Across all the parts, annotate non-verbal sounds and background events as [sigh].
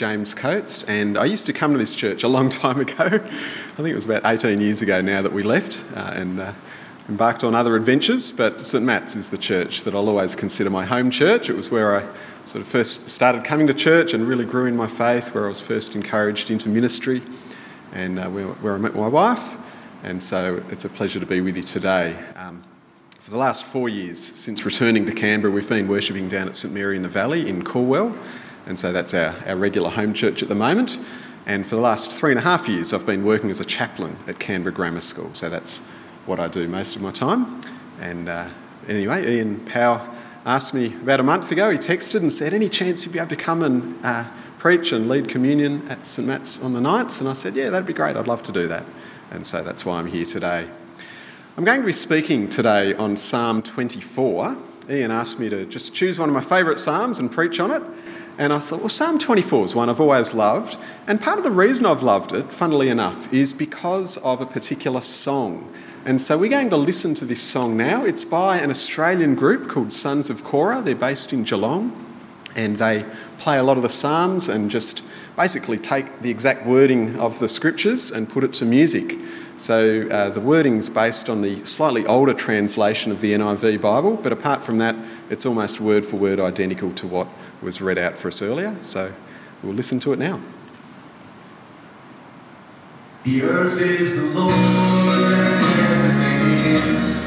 James Coats, and I used to come to this church a long [laughs] time ago. I think it was about 18 years ago now that we left uh, and uh, embarked on other adventures. But St Matt's is the church that I'll always consider my home church. It was where I sort of first started coming to church and really grew in my faith, where I was first encouraged into ministry, and uh, where, where, I met my wife. And so it's a pleasure to be with you today. Um, for the last four years since returning to Canberra, we've been worshipping down at St Mary in the Valley in Calwell. And so that's our, our regular home church at the moment. And for the last three and a half years, I've been working as a chaplain at Canberra Grammar School. So that's what I do most of my time. And uh, anyway, Ian Powell asked me about a month ago, he texted and said, Any chance you'd be able to come and uh, preach and lead communion at St Matt's on the 9th? And I said, Yeah, that'd be great. I'd love to do that. And so that's why I'm here today. I'm going to be speaking today on Psalm 24. Ian asked me to just choose one of my favourite Psalms and preach on it. And I thought, well, Psalm 24 is one I've always loved. And part of the reason I've loved it, funnily enough, is because of a particular song. And so we're going to listen to this song now. It's by an Australian group called Sons of Korah. They're based in Geelong. And they play a lot of the Psalms and just basically take the exact wording of the scriptures and put it to music. So uh, the wording's based on the slightly older translation of the NIV Bible, but apart from that, it's almost word for word identical to what was read out for us earlier, so we'll listen to it now. The earth is the Lord's and everything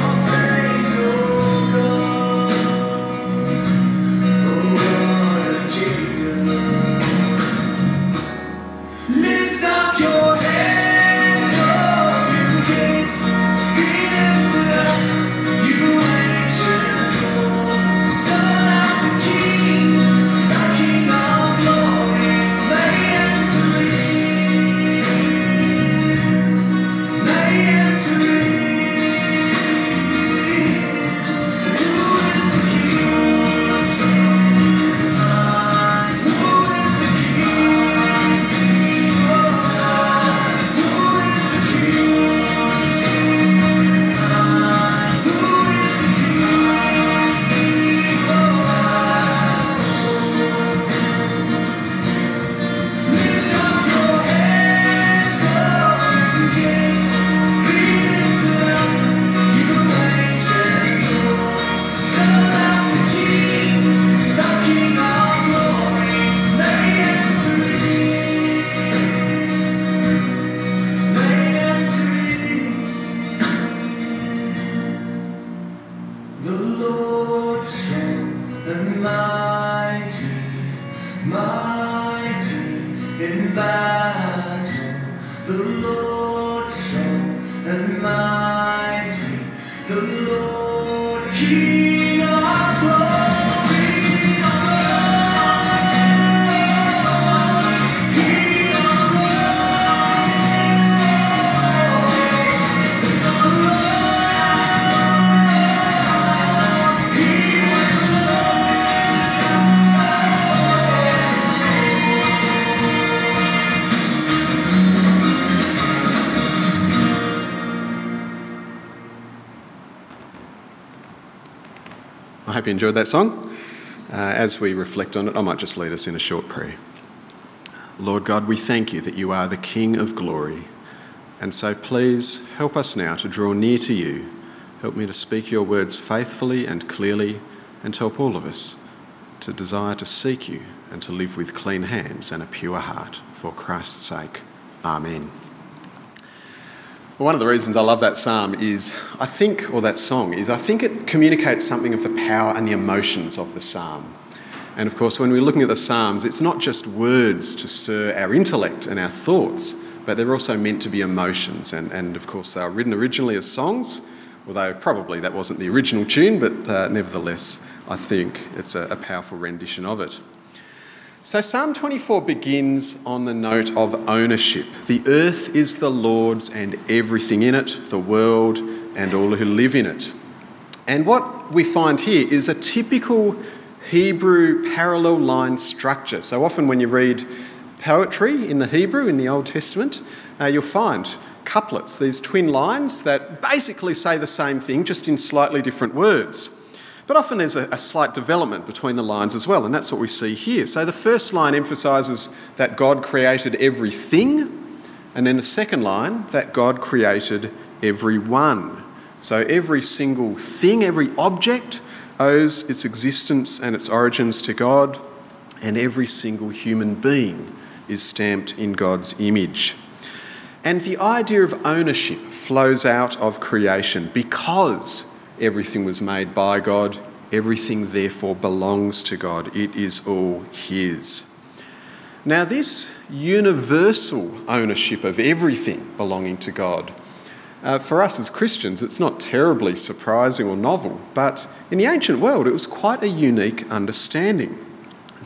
your you enjoyed that song. Uh, as we reflect on it, I might just lead us in a short prayer. Lord God, we thank you that you are the King of glory. And so please help us now to draw near to you. Help me to speak your words faithfully and clearly, and help all of us to desire to seek you and to live with clean hands and a pure heart for Christ's sake. Amen. Well, one of the reasons I love that psalm is I think, or that song, is I think it communicates something of the power and the emotions of the psalm. And of course, when we're looking at the psalms, it's not just words to stir our intellect and our thoughts, but they're also meant to be emotions. And, and of course, they were written originally as songs, although probably that wasn't the original tune, but uh, nevertheless, I think it's a, a powerful rendition of it. So, Psalm 24 begins on the note of ownership. The earth is the Lord's and everything in it, the world and all who live in it. And what we find here is a typical Hebrew parallel line structure. So, often when you read poetry in the Hebrew in the Old Testament, uh, you'll find couplets, these twin lines that basically say the same thing, just in slightly different words. But often there's a, a, slight development between the lines as well, and that's what we see here. So the first line emphasises that God created everything, and then the second line that God created everyone. So every single thing, every object owes its existence and its origins to God, and every single human being is stamped in God's image. And the idea of ownership flows out of creation because Everything was made by God. Everything, therefore, belongs to God. It is all His. Now, this universal ownership of everything belonging to God, uh, for us as Christians, it's not terribly surprising or novel, but in the ancient world, it was quite a unique understanding.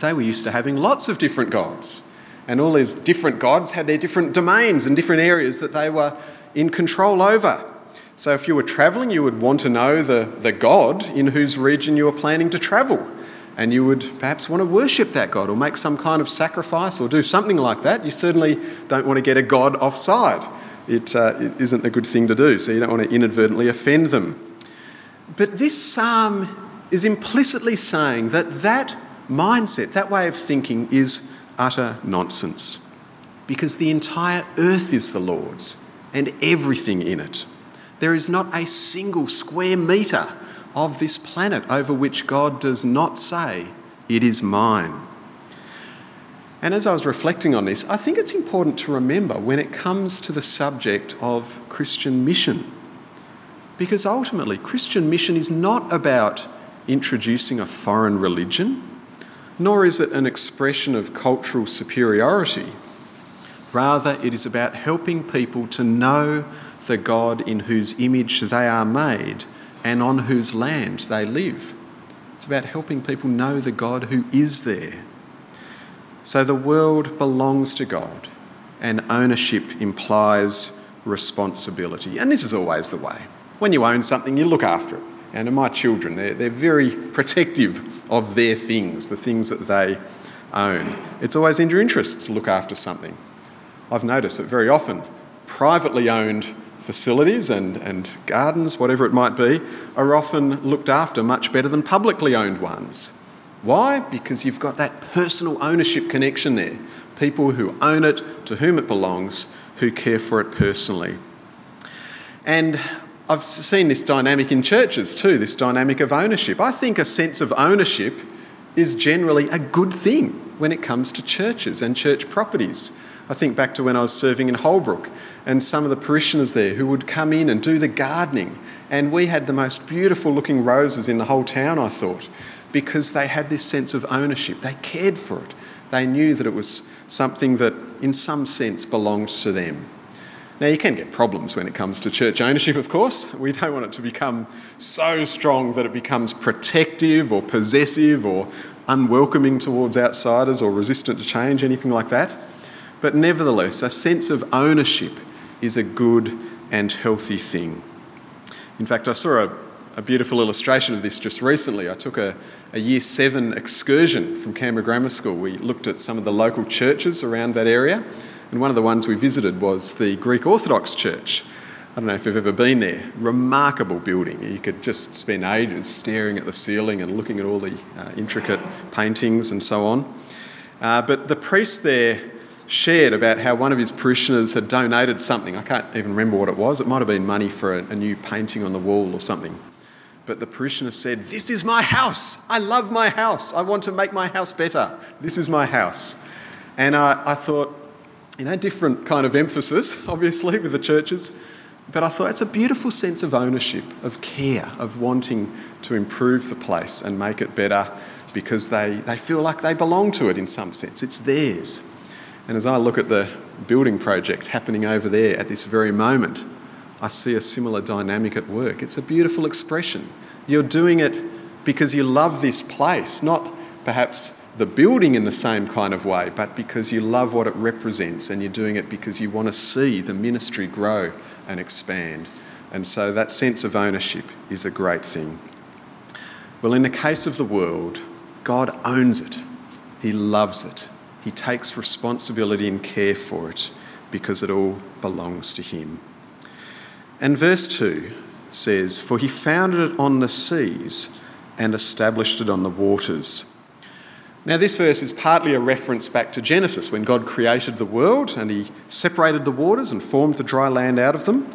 They were used to having lots of different gods, and all these different gods had their different domains and different areas that they were in control over. So, if you were travelling, you would want to know the, the God in whose region you were planning to travel. And you would perhaps want to worship that God or make some kind of sacrifice or do something like that. You certainly don't want to get a God offside. It, uh, it isn't a good thing to do, so you don't want to inadvertently offend them. But this psalm is implicitly saying that that mindset, that way of thinking, is utter nonsense. Because the entire earth is the Lord's and everything in it. There is not a single square metre of this planet over which God does not say, It is mine. And as I was reflecting on this, I think it's important to remember when it comes to the subject of Christian mission. Because ultimately, Christian mission is not about introducing a foreign religion, nor is it an expression of cultural superiority. Rather, it is about helping people to know the God in whose image they are made and on whose land they live. It's about helping people know the God who is there. So the world belongs to God, and ownership implies responsibility. And this is always the way. When you own something, you look after it. And my children, they're, they're very protective of their things, the things that they own. It's always in your interests to look after something. I've noticed that very often privately owned facilities and, and gardens, whatever it might be, are often looked after much better than publicly owned ones. Why? Because you've got that personal ownership connection there. People who own it, to whom it belongs, who care for it personally. And I've seen this dynamic in churches too, this dynamic of ownership. I think a sense of ownership is generally a good thing when it comes to churches and church properties. I think back to when I was serving in Holbrook and some of the parishioners there who would come in and do the gardening. And we had the most beautiful looking roses in the whole town, I thought, because they had this sense of ownership. They cared for it. They knew that it was something that, in some sense, belonged to them. Now, you can get problems when it comes to church ownership, of course. We don't want it to become so strong that it becomes protective or possessive or unwelcoming towards outsiders or resistant to change, anything like that. But nevertheless, a sense of ownership is a good and healthy thing. In fact, I saw a, a beautiful illustration of this just recently. I took a, a year seven excursion from Canberra Grammar School. We looked at some of the local churches around that area, and one of the ones we visited was the Greek Orthodox Church. I don't know if you've ever been there. Remarkable building. You could just spend ages staring at the ceiling and looking at all the uh, intricate paintings and so on. Uh, but the priest there shared about how one of his parishioners had donated something. I can't even remember what it was. It might have been money for a, a, new painting on the wall or something. But the parishioner said, This is my house. I love my house. I want to make my house better. This is my house. And I, I thought, you know, different kind of emphasis, [laughs] obviously, with the churches. But I thought it's a beautiful sense of ownership, of care, of wanting to improve the place and make it better because they, they feel like they belong to it in some sense. It's theirs. And as I look at the building project happening over there at this very moment, I see a similar dynamic at work. It's a beautiful expression. You're doing it because you love this place, not perhaps the building in the same kind of way, but because you love what it represents and you're doing it because you want to see the ministry grow and expand. And so that sense of ownership is a great thing. Well, in the case of the world, God owns it, He loves it, He takes responsibility and care for it because it all belongs to Him. And verse 2 says, For He founded it on the seas and established it on the waters. Now, this verse is partly a reference back to Genesis when God created the world and He separated the waters and formed the dry land out of them.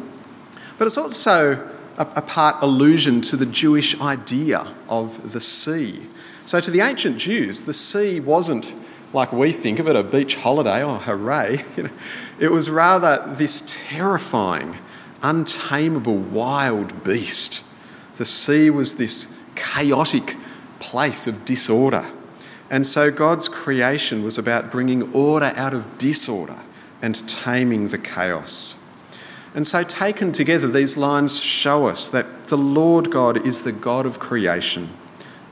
But it's also a, part allusion to the Jewish idea of the sea. So, to the ancient Jews, the sea wasn't like we think of it a beach holiday, oh, hooray. [laughs] It was rather this terrifying, untamable, wild beast. The sea was this chaotic place of disorder. And so God's creation was about bringing order out of disorder and taming the chaos. And so, taken together, these lines show us that the Lord God is the God of creation.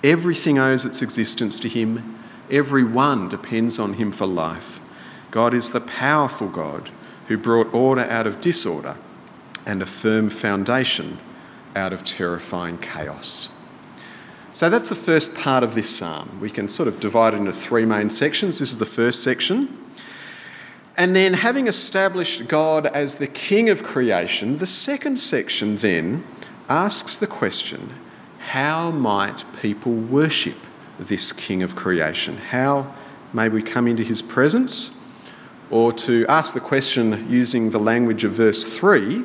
Everything owes its existence to Him, everyone depends on Him for life. God is the powerful God who brought order out of disorder and a firm foundation out of terrifying chaos. So that's the first part of this psalm. We can sort of divide it into three main sections. This is the first section. And then, having established God as the King of creation, the second section then asks the question how might people worship this King of creation? How may we come into his presence? Or to ask the question using the language of verse 3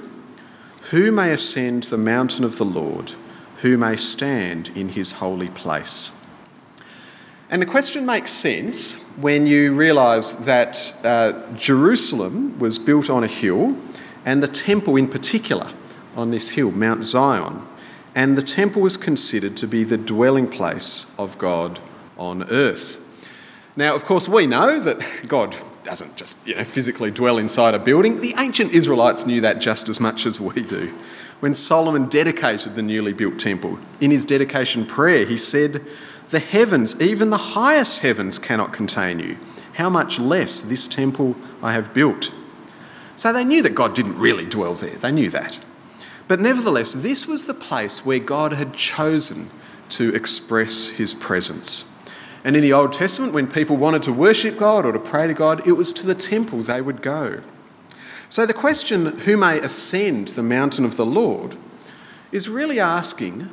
who may ascend the mountain of the Lord? who may stand in his holy place. And the question makes sense when you realise that uh, Jerusalem was built on a hill, and the temple in particular on this hill, Mount Zion. And the temple was considered to be the dwelling place of God on earth. Now, of course, we know that God doesn't just you know, physically dwell inside a building. The ancient Israelites knew that just as much as we do when Solomon dedicated the newly built temple. In his dedication prayer, he said, The heavens, even the highest heavens, cannot contain you. How much less this temple I have built? So they knew that God didn't really dwell there, they knew that. But nevertheless, this was the place where God had chosen to express his presence. And in the Old Testament, when people wanted to worship God or to pray to God, it was to the temple they would go. So the question, who may ascend the mountain of the Lord, is really asking,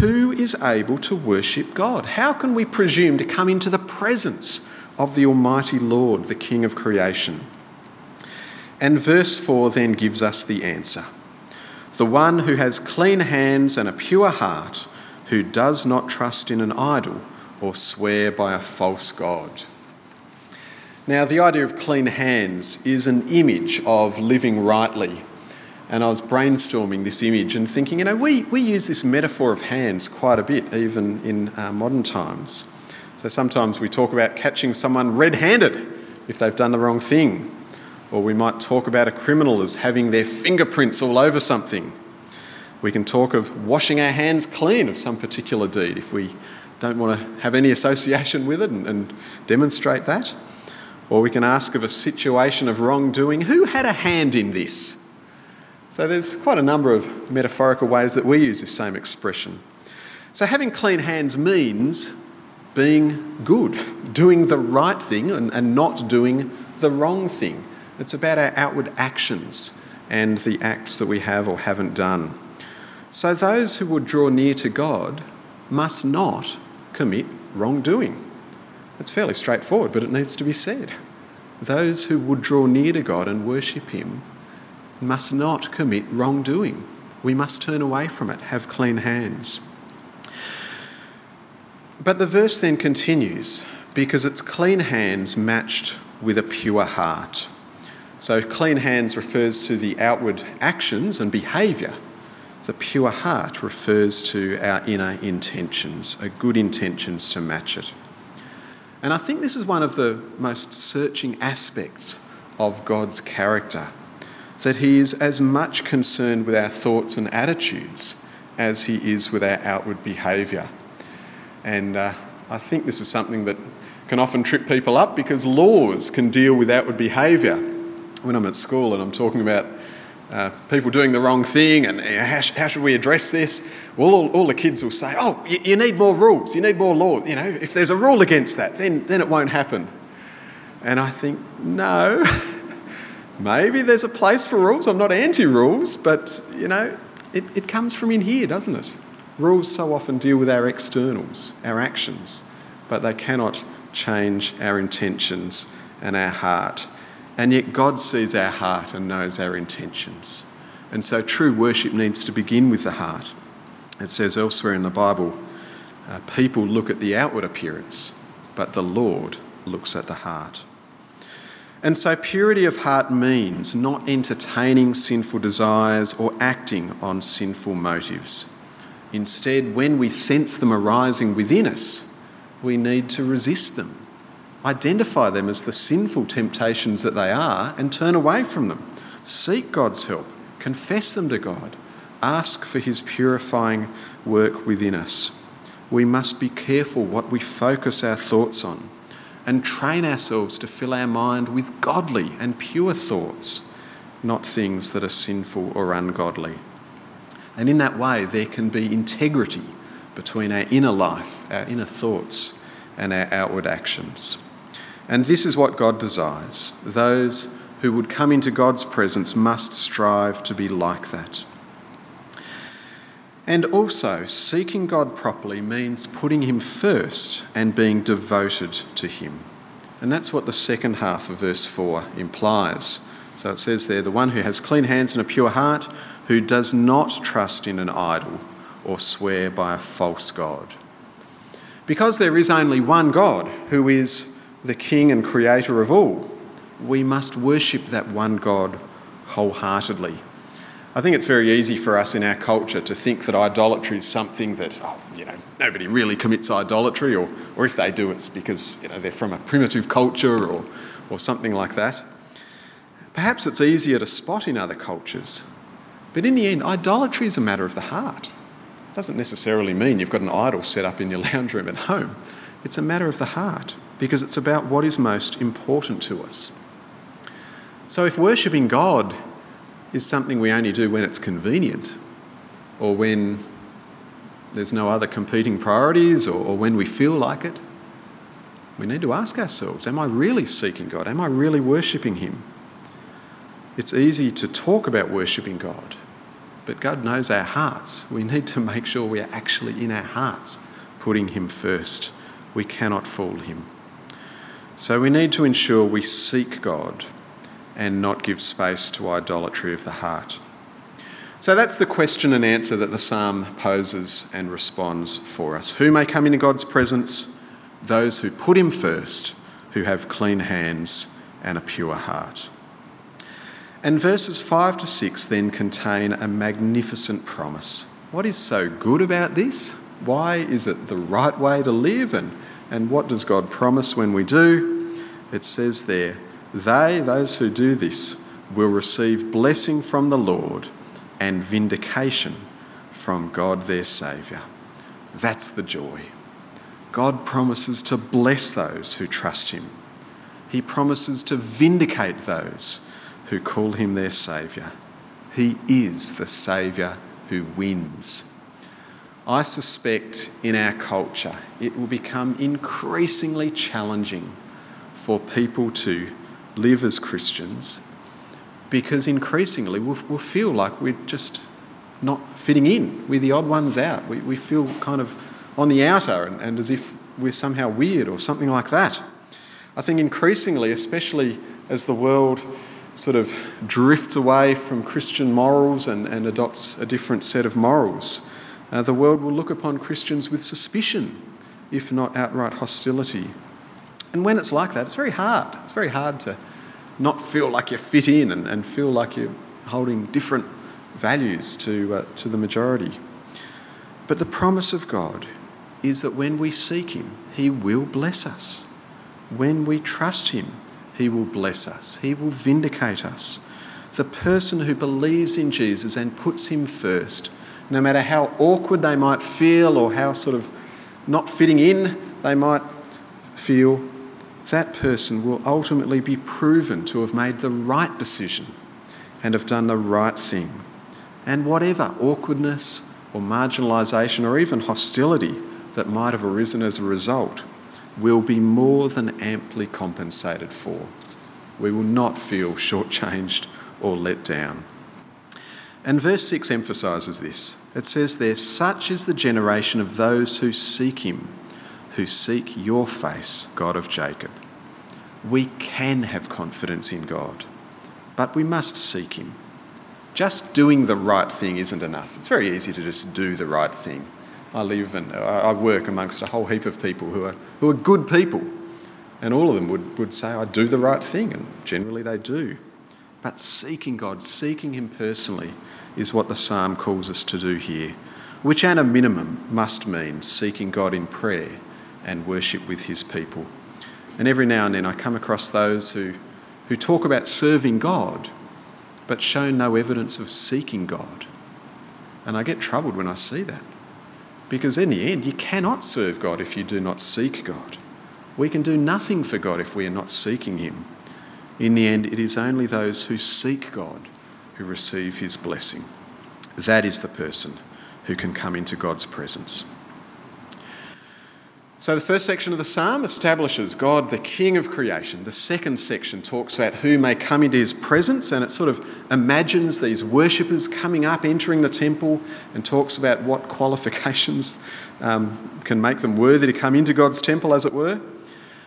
who is able to worship God? How can we presume to come into the presence of the Almighty Lord, the King of creation? And verse 4 then gives us the answer the one who has clean hands and a pure heart, who does not trust in an idol or swear by a false God. Now, the idea of clean hands is an image of living rightly. And I was brainstorming this image and thinking, you know, we, we use this metaphor of hands quite a bit, even in uh, modern times. So sometimes we talk about catching someone red handed if they've done the wrong thing. Or we might talk about a criminal as having their fingerprints all over something. We can talk of washing our hands clean of some particular deed if we don't want to have any association with it and, and demonstrate that. Or we can ask of a situation of wrongdoing who had a hand in this? So there's quite a number of metaphorical ways that we use this same expression. So having clean hands means being good, doing the right thing and, and not doing the wrong thing. It's about our outward actions and the acts that we have or haven't done. So those who would draw near to God must not commit wrongdoing. It's fairly straightforward, but it needs to be said. Those who would draw near to God and worship Him must not commit wrongdoing. We must turn away from it, have clean hands. But the verse then continues because it's clean hands matched with a pure heart. So, clean hands refers to the outward actions and behaviour. The pure heart refers to our inner intentions, a good intentions to match it. And I think this is one of the most searching aspects of God's character that He is as much concerned with our thoughts and attitudes as He is with our outward behaviour. And uh, I think this is something that can often trip people up because laws can deal with outward behaviour. When I'm at school and I'm talking about uh, people doing the wrong thing and you know, how, sh- how, should we address this? Well, all, all the kids will say, oh, you, you, need more rules, you need more law. You know, if there's a rule against that, then, then it won't happen. And I think, no, [laughs] maybe there's a place for rules. I'm not anti rules, but, you know, it, it comes from in here, doesn't it? Rules so often deal with our externals, our actions, but they cannot change our intentions and our heart. And yet, God sees our heart and knows our intentions. And so, true worship needs to begin with the heart. It says elsewhere in the Bible uh, people look at the outward appearance, but the Lord looks at the heart. And so, purity of heart means not entertaining sinful desires or acting on sinful motives. Instead, when we sense them arising within us, we need to resist them identify them as the sinful temptations that they are and turn away from them. Seek God's help, confess them to God, ask for His purifying work within us. We must be careful what we focus our thoughts on and train ourselves to fill our mind with godly and pure thoughts, not things that are sinful or ungodly. And in that way, there can be integrity between our inner life, our inner thoughts, and our outward actions. And this is what God desires. Those who would come into God's presence must strive to be like that. And also, seeking God properly means putting Him first and being devoted to Him. And that's what the second half of verse 4 implies. So it says there, the one who has clean hands and a pure heart, who does not trust in an idol or swear by a false God. Because there is only one God who is the King and Creator of all, we must worship that one God wholeheartedly. I think it's very easy for us in our culture to think that idolatry is something that, oh, you know, nobody really commits idolatry, or, or if they do, it's because, you know, they're from a primitive culture or, or something like that. Perhaps it's easier to spot in other cultures, but in the end, idolatry is a matter of the heart. It doesn't necessarily mean you've got an idol set up in your [laughs] lounge room at home. It's a matter of the heart because it's about what is most important to us. So, if worshipping God is something we only do when it's convenient, or when there's no other competing priorities, or, or when we feel like it, we need to ask ourselves Am I really seeking God? Am I really worshipping Him? It's easy to talk about worshipping God, but God knows our hearts. We need to make sure we are actually in our hearts putting Him first. We cannot fool Him. So we need to ensure we seek God and not give space to idolatry of the heart. So that's the question and answer that the psalm poses and responds for us. Who may come into God's presence? Those who put Him first, who have clean hands and a pure heart. And verses 5 to 6 then contain a magnificent promise. What is so good about this? Why is it the right way to live? And and what does God promise when we do? It says there, they, those who do this, will receive blessing from the Lord and vindication from God their Saviour. That's the joy. God promises to bless those who trust Him. He promises to vindicate those who call Him their Saviour. He is the Saviour who wins. I suspect in our culture it will become increasingly challenging for people to live as Christians because increasingly we'll, we'll feel like we're just not fitting in. We're the odd ones out. We, we feel kind of on the outer and, and as if we're somehow weird or something like that. I think increasingly, especially as the world sort of drifts away from Christian morals and, and adopts a different set of morals, uh, the world will look upon Christians with suspicion, if not outright hostility. And when it's like that, it's very hard. It's very hard to not feel like you fit in and, and feel like you're holding different values to, uh, to the majority. But the promise of God is that when we seek Him, He will bless us. When we trust Him, He will bless us. He will vindicate us. The person who believes in Jesus and puts Him first, no matter how awkward they might feel or how sort of not fitting in they might feel, that person will ultimately be proven to have made the right decision and have done the right thing. And whatever awkwardness or marginalisation or even hostility that might have arisen as a result will be more than amply compensated for. We will not feel shortchanged or let down. And verse 6 emphasises this. It says there, Such is the generation of those who seek him, who seek your face, God of Jacob. We can have confidence in God, but we must seek him. Just doing the right thing isn't enough. It's very easy to just do the right thing. I live and I work amongst a whole heap of people who are, who are good people, and all of them would, would say, I do the right thing, and generally they do. But seeking God, seeking Him personally, is what the psalm calls us to do here, which at a minimum must mean seeking God in prayer and worship with His people. And every now and then I come across those who, who talk about serving God but show no evidence of seeking God. And I get troubled when I see that. Because in the end, you cannot serve God if you do not seek God. We can do nothing for God if we are not seeking Him. In the end, it is only those who seek God who receive His blessing. That is the person who can come into God's presence. So, the first section of the psalm establishes God, the King of creation. The second section talks about who may come into his presence, and it sort of imagines these worshippers coming up, entering the temple, and talks about what [laughs] qualifications um, can make them worthy to come into God's temple, as it were.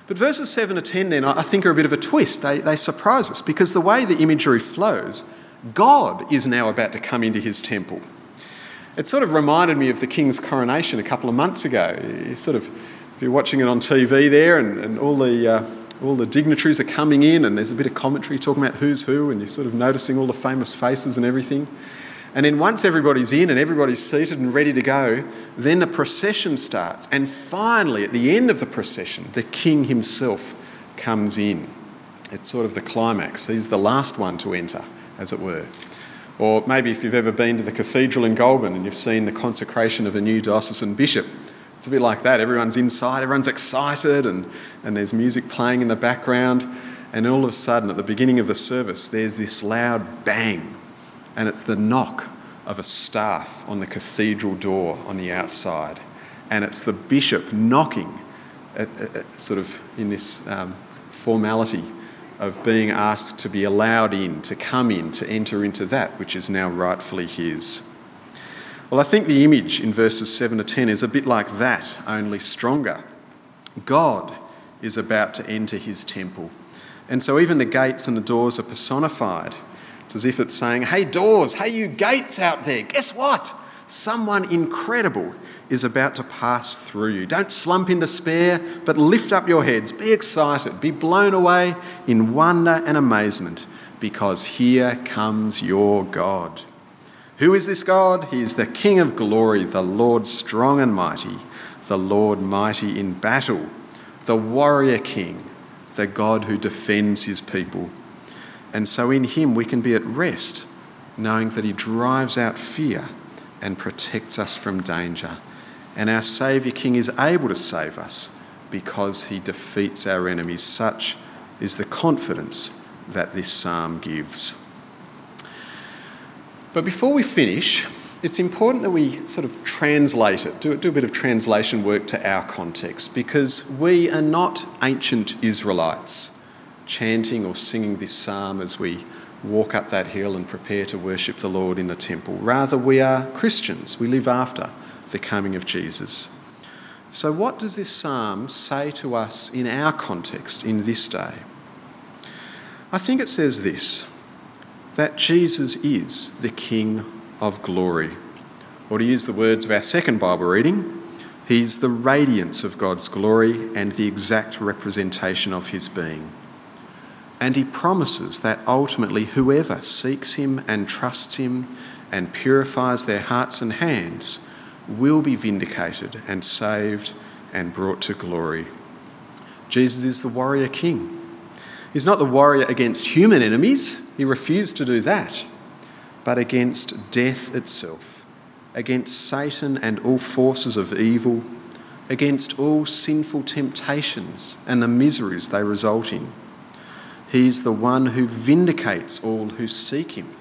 But verses 7 to 10, then, I think are a bit of a twist. They, they surprise us because the way the imagery flows, God is now about to come into his temple. It sort of reminded me of the king's coronation a couple of months ago. You sort of if you're watching it on TV there and, and all, the, uh, all the dignitaries are coming in and there's a bit of commentary talking about who's who and you're sort of noticing all the famous faces and everything. And then once everybody's in and everybody's seated and ready to go, then the procession starts. And finally, at the end of the procession, the king himself comes in. It's sort of the climax. He's the last one to enter, as it were. Or maybe if you've ever been to the cathedral in Goulburn and you've seen the consecration of a new diocesan bishop, it's a bit like that. Everyone's inside, everyone's excited, and, and there's music playing in the background. And all of a sudden, at the beginning of the service, there's this loud bang, and it's the knock of a staff on the cathedral door on the outside. And it's the bishop knocking, at, at, sort of in this um, formality of being asked to be allowed in, to come in, to enter into that which is now rightfully his. Well, I think the image in verses 7 to 10 is a bit like that, only stronger. God is about to enter his temple. And so even the gates and the doors are personified. It's as if it's saying, Hey, doors, hey, you gates out there, guess what? Someone incredible is about to pass through you. Don't slump in despair, but lift up your heads. Be excited. Be blown away in wonder and amazement, because here comes your God. Who is this God? He is the King of glory, the Lord strong and mighty, the Lord mighty in battle, the warrior King, the God who defends his people. And so in him we can be at rest, knowing that he drives out fear and protects us from danger. And our Saviour King is able to save us because he defeats our enemies. Such is the confidence that this psalm gives. But before we finish, it's important that we sort of translate it, do, do a bit of translation work to our context, because we are not ancient Israelites chanting or singing this psalm as we walk up that hill and prepare to worship the Lord in the temple. Rather, we are Christians. We live after the coming of Jesus. So, what does this psalm say to us in our context in this day? I think it says this that Jesus is the King of glory. Or to use the words of our second Bible reading, he's the radiance of God's glory and the exact representation of his being. And he promises that ultimately whoever seeks him and trusts him and purifies their hearts and hands will be vindicated and saved and brought to glory. Jesus is the warrior king. He's not the warrior against human enemies, he refused to do that, but against death itself, against Satan and all forces of evil, against all sinful temptations and the miseries they result in. He's the one who vindicates all who seek him.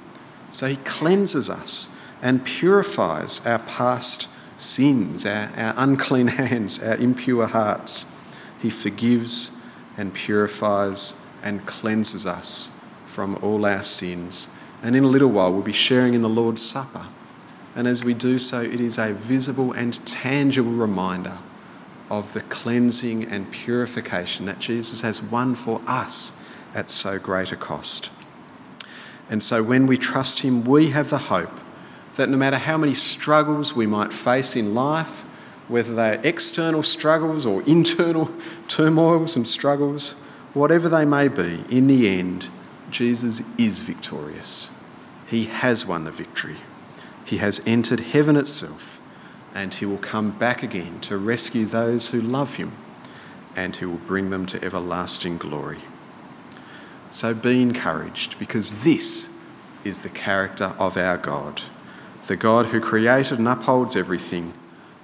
So he cleanses us and purifies our past sins, our, our unclean [laughs] hands, our impure hearts. He forgives and purifies and cleanses us from all our sins. And in a little while, we'll be sharing in the Lord's Supper. And as we do so, it is a visible and tangible reminder of the cleansing and purification that Jesus has won for us at so great a cost. And so when we trust Him, we have the hope that no matter how many struggles we might face in life, whether they're external struggles or [laughs] internal turmoils and struggles, whatever they may be, in the end, Jesus is victorious. He has won the victory. He has entered heaven itself, and he will come back again to rescue those who love him, and he will bring them to everlasting glory. So be encouraged, because this is the character of our God the God who created and upholds everything,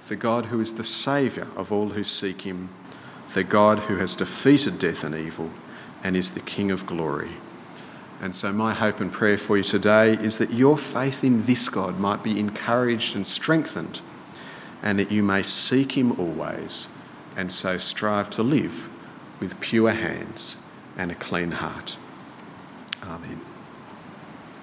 the God who is the Saviour of all who seek him, the God who has defeated death and evil and is the King of glory. And so, my hope and prayer for you today is that your faith in this God might be encouraged and strengthened, and that you may seek Him always, and so strive to live with pure hands and a clean heart. Amen.